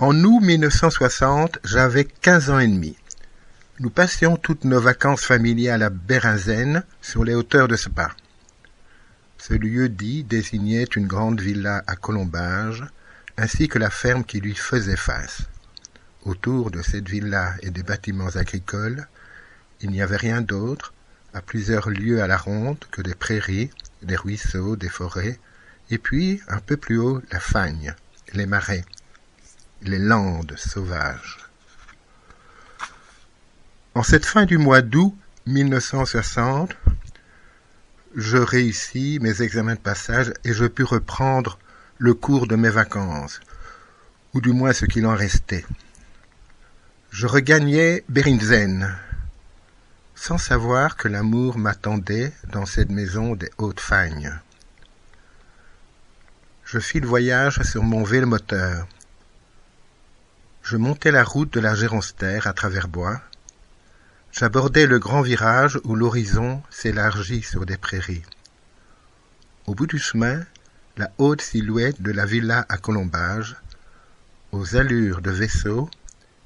En août 1960, j'avais quinze ans et demi. Nous passions toutes nos vacances familiales à Bérinzen, sur les hauteurs de Spa. Ce lieu dit désignait une grande villa à Colombage, ainsi que la ferme qui lui faisait face. Autour de cette villa et des bâtiments agricoles, il n'y avait rien d'autre, à plusieurs lieues à la ronde, que des prairies, des ruisseaux, des forêts, et puis, un peu plus haut, la fagne, les marais, les landes sauvages. En cette fin du mois d'août 1960, je réussis mes examens de passage et je pus reprendre le cours de mes vacances, ou du moins ce qu'il en restait. Je regagnais Berinzen, sans savoir que l'amour m'attendait dans cette maison des hautes fagnes. Je fis le voyage sur mon vélo-moteur. Je montais la route de la Géronstère à travers bois. J'abordais le grand virage où l'horizon s'élargit sur des prairies. Au bout du chemin, la haute silhouette de la villa à colombage, aux allures de vaisseau,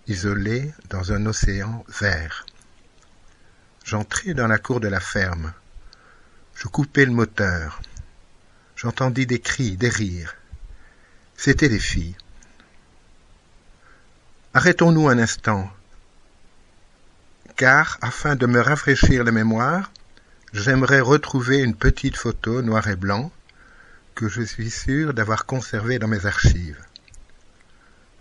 isolé dans un océan vert. J'entrai dans la cour de la ferme. Je coupai le moteur. J'entendis des cris, des rires. C'étaient des filles. Arrêtons-nous un instant, car, afin de me rafraîchir la mémoire, j'aimerais retrouver une petite photo noir et blanc que je suis sûr d'avoir conservée dans mes archives.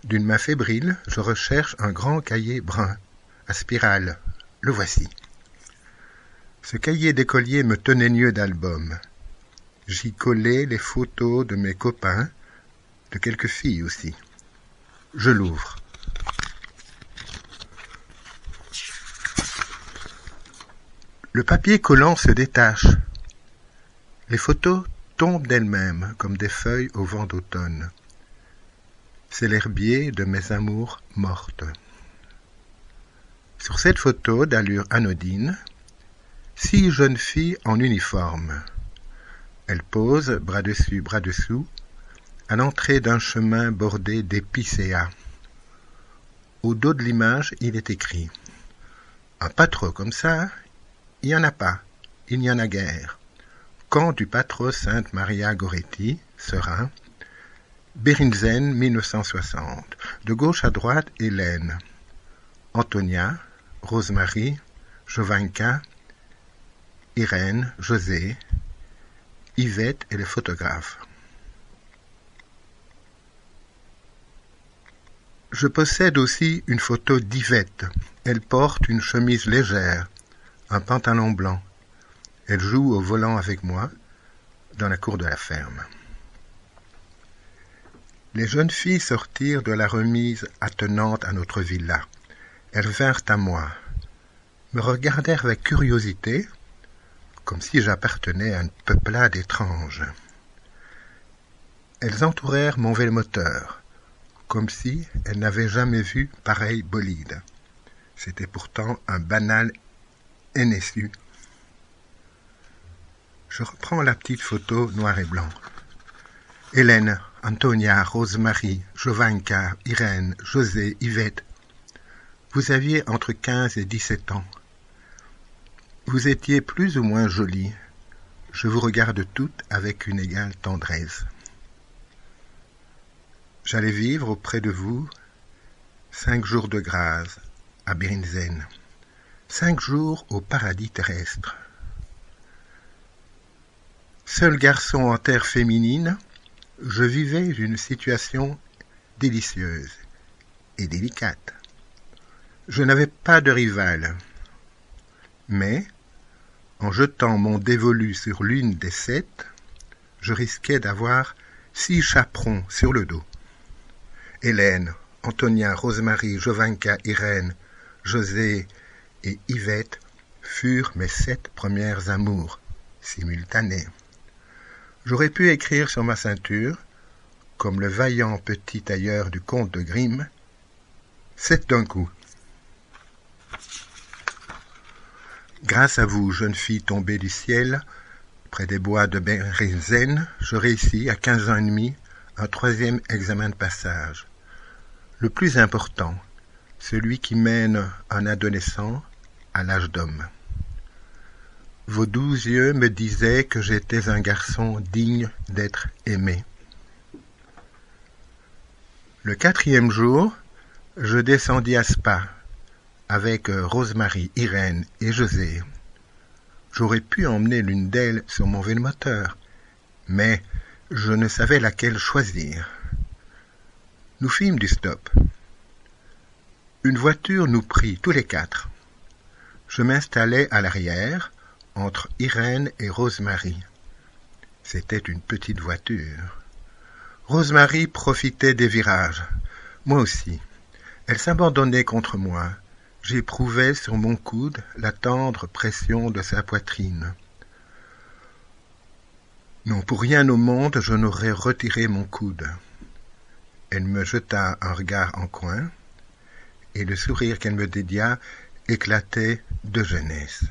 D'une main fébrile, je recherche un grand cahier brun, à spirale. Le voici. Ce cahier d'écolier me tenait mieux d'album. J'y collais les photos de mes copains, de quelques filles aussi. Je l'ouvre. Le papier collant se détache. Les photos tombent d'elles-mêmes comme des feuilles au vent d'automne. C'est l'herbier de mes amours mortes. Sur cette photo d'allure anodine, six jeunes filles en uniforme. Elle pose, bras dessus, bras dessous, à l'entrée d'un chemin bordé d'épicéas. Au dos de l'image, il est écrit Un patro comme ça, il n'y en a pas, il n'y en a guère. Camp du patro Sainte Maria Goretti, Serein, Berinzen 1960. De gauche à droite, Hélène. Antonia, Rosemary, Jovanka, Irène, José, Yvette et les photographes. Je possède aussi une photo d'Yvette. Elle porte une chemise légère, un pantalon blanc. Elle joue au volant avec moi dans la cour de la ferme. Les jeunes filles sortirent de la remise attenante à notre villa. Elles vinrent à moi, me regardèrent avec curiosité, comme si j'appartenais à une peuplade étrange. Elles entourèrent mon vélomoteur, comme si elles n'avaient jamais vu pareil bolide. C'était pourtant un banal NSU. Je reprends la petite photo noir et blanc. Hélène, Antonia, Rosemary, Jovanka, Irène, José, Yvette. Vous aviez entre quinze et dix-sept ans. Vous étiez plus ou moins jolie. Je vous regarde toutes avec une égale tendresse. J'allais vivre auprès de vous cinq jours de grâce à Birinzen, cinq jours au paradis terrestre. Seul garçon en terre féminine, je vivais une situation délicieuse et délicate. Je n'avais pas de rival, mais en jetant mon dévolu sur l'une des sept, je risquais d'avoir six chaperons sur le dos. Hélène, Antonia, Rosemary, Jovanka, Irène, José et Yvette furent mes sept premières amours, simultanées. J'aurais pu écrire sur ma ceinture, comme le vaillant petit tailleur du comte de Grimm, sept d'un coup. Grâce à vous, jeune fille tombée du ciel, près des bois de Berrizen, je réussis à quinze ans et demi un troisième examen de passage. le plus important, celui qui mène un adolescent l'âge d'homme. Vos doux yeux me disaient que j'étais un garçon digne d'être aimé. Le quatrième jour, je descendis à Spa avec Rosemary, Irène et José. J'aurais pu emmener l'une d'elles sur mon moteur, mais je ne savais laquelle choisir. Nous fîmes du stop. Une voiture nous prit tous les quatre. Je m'installai à l'arrière, entre Irène et Rosemary. C'était une petite voiture. Rosemary profitait des virages. Moi aussi. Elle s'abandonnait contre moi. J'éprouvais sur mon coude la tendre pression de sa poitrine. Non, pour rien au monde je n'aurais retiré mon coude. Elle me jeta un regard en coin, et le sourire qu'elle me dédia éclatait de jeunesse.